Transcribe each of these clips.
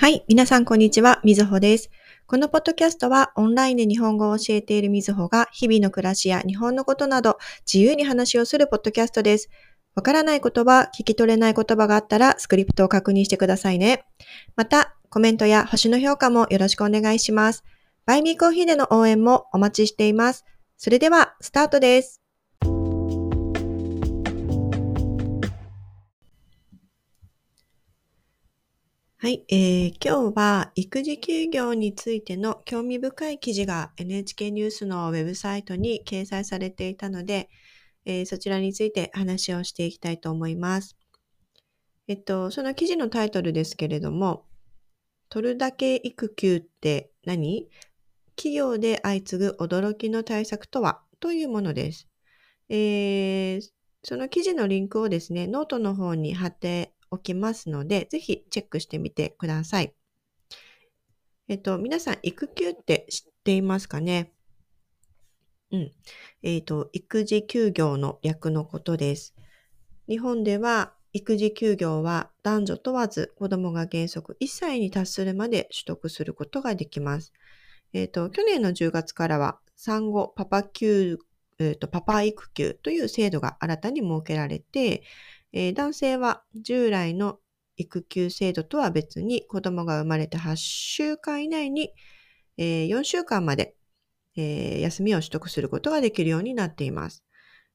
はい。皆さん、こんにちは。みずほです。このポッドキャストは、オンラインで日本語を教えているみずほが、日々の暮らしや日本のことなど、自由に話をするポッドキャストです。わからない言葉、聞き取れない言葉があったら、スクリプトを確認してくださいね。また、コメントや星の評価もよろしくお願いします。バイミーコーヒーでの応援もお待ちしています。それでは、スタートです。はい、えー、今日は育児休業についての興味深い記事が NHK ニュースのウェブサイトに掲載されていたので、えー、そちらについて話をしていきたいと思います。えっと、その記事のタイトルですけれども、取るだけ育休って何企業で相次ぐ驚きの対策とは？というものです。えー、その記事のリンクをですね、ノートの方に貼っておきますので、ぜひチェックしてみてください。えっと、皆さん、育休って知っていますかね？うん。えっ、と、育児休業の略のことです。日本では、育児休業は男女問わず子供が原則1歳に達するまで取得することができます。えっ、と、去年の10月からは産後パパ休、えっ、と、パパ育休という制度が新たに設けられて、えー、男性は従来の育休制度とは別に子供が生まれて8週間以内に、えー、4週間まで、えー、休みを取得することができるようになっています。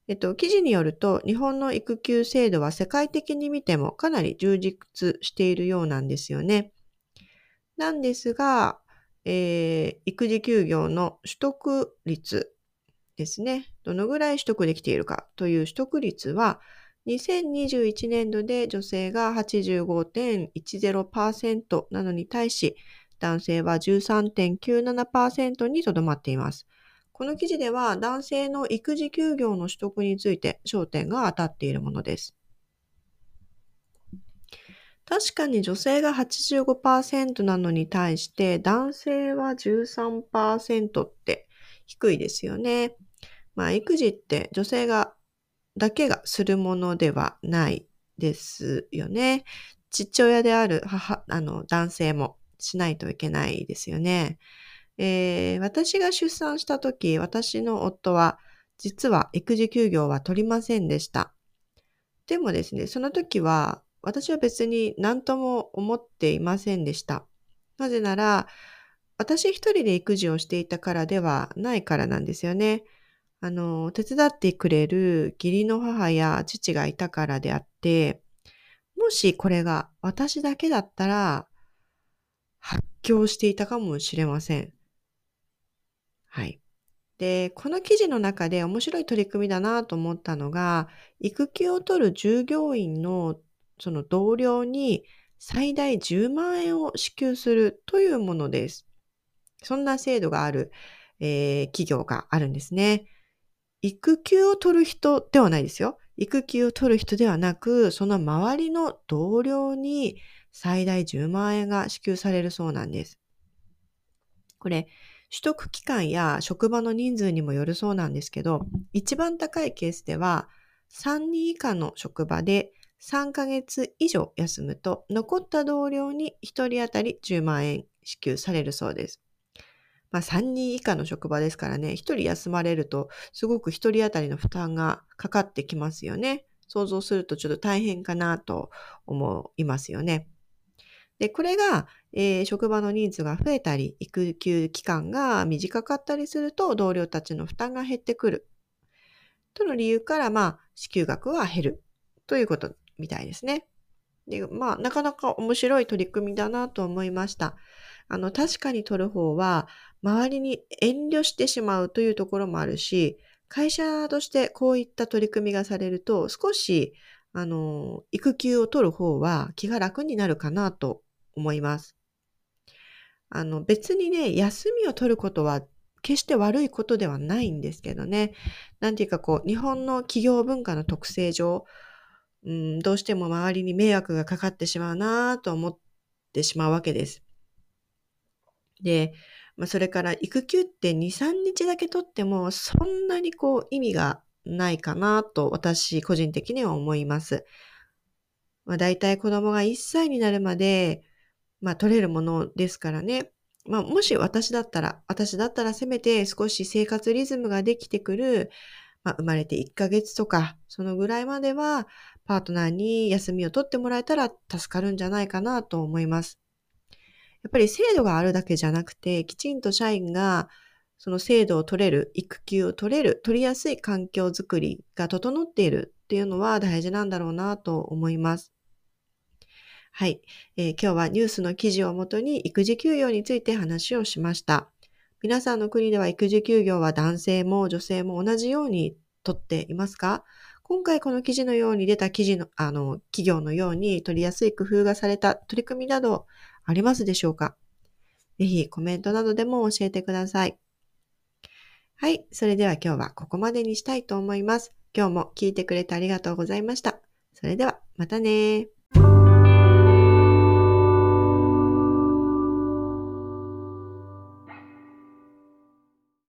えっと、記事によると、日本の育休制度は世界的に見てもかなり充実しているようなんですよね。なんですが、えー、育児休業の取得率ですね。どのぐらい取得できているかという取得率は、2021年度で女性が85.10%なのに対し、男性は13.97%にとどまっています。この記事では男性の育児休業の取得について焦点が当たっているものです。確かに女性が85%なのに対して男性は13%って低いですよね。まあ育児って女性がだけがするものではないですよね。父親である母、あの、男性もしないといけないですよね。えー、私が出産した時、私の夫は、実は育児休業は取りませんでした。でもですね、その時は、私は別に何とも思っていませんでした。なぜなら、私一人で育児をしていたからではないからなんですよね。あの、手伝ってくれる義理の母や父がいたからであって、もしこれが私だけだったら、発狂していたかもしれません。はい。で、この記事の中で面白い取り組みだなと思ったのが、育休を取る従業員のその同僚に最大10万円を支給するというものです。そんな制度がある、えー、企業があるんですね。育休を取る人ではないですよ。育休を取る人ではなく、その周りの同僚に最大10万円が支給されるそうなんです。これ、取得期間や職場の人数にもよるそうなんですけど、一番高いケースでは、3人以下の職場で3ヶ月以上休むと、残った同僚に1人当たり10万円支給されるそうです。まあ3人以下の職場ですからね、1人休まれると、すごく1人当たりの負担がかかってきますよね。想像するとちょっと大変かなと思いますよね。で、これが、えー、職場の人数が増えたり、育休期間が短かったりすると、同僚たちの負担が減ってくる。との理由から、まあ、支給額は減る。ということみたいですね。で、まあ、なかなか面白い取り組みだなと思いました。あの、確かに取る方は、周りに遠慮してしまうというところもあるし、会社としてこういった取り組みがされると、少し、あの、育休を取る方は気が楽になるかなと思います。あの、別にね、休みを取ることは決して悪いことではないんですけどね。なんていうかこう、日本の企業文化の特性上、うん、どうしても周りに迷惑がかかってしまうなと思ってしまうわけです。で、まあ、それから育休って2、3日だけ取ってもそんなにこう意味がないかなと私個人的には思います。まあ、大体子供が1歳になるまで、まあ取れるものですからね。まあもし私だったら、私だったらせめて少し生活リズムができてくる、まあ生まれて1ヶ月とか、そのぐらいまではパートナーに休みを取ってもらえたら助かるんじゃないかなと思います。やっぱり制度があるだけじゃなくて、きちんと社員がその制度を取れる、育休を取れる、取りやすい環境づくりが整っているっていうのは大事なんだろうなと思います。はい、えー、今日はニュースの記事をもとに育児休業について話をしました。皆さんの国では育児休業は男性も女性も同じように取っていますか？今回この記事のように出た記事の、あの、企業のように取りやすい工夫がされた取り組みなどありますでしょうか？ぜひコメントなどでも教えてください。はい。それでは今日はここまでにしたいと思います。今日も聞いてくれてありがとうございました。それではまたね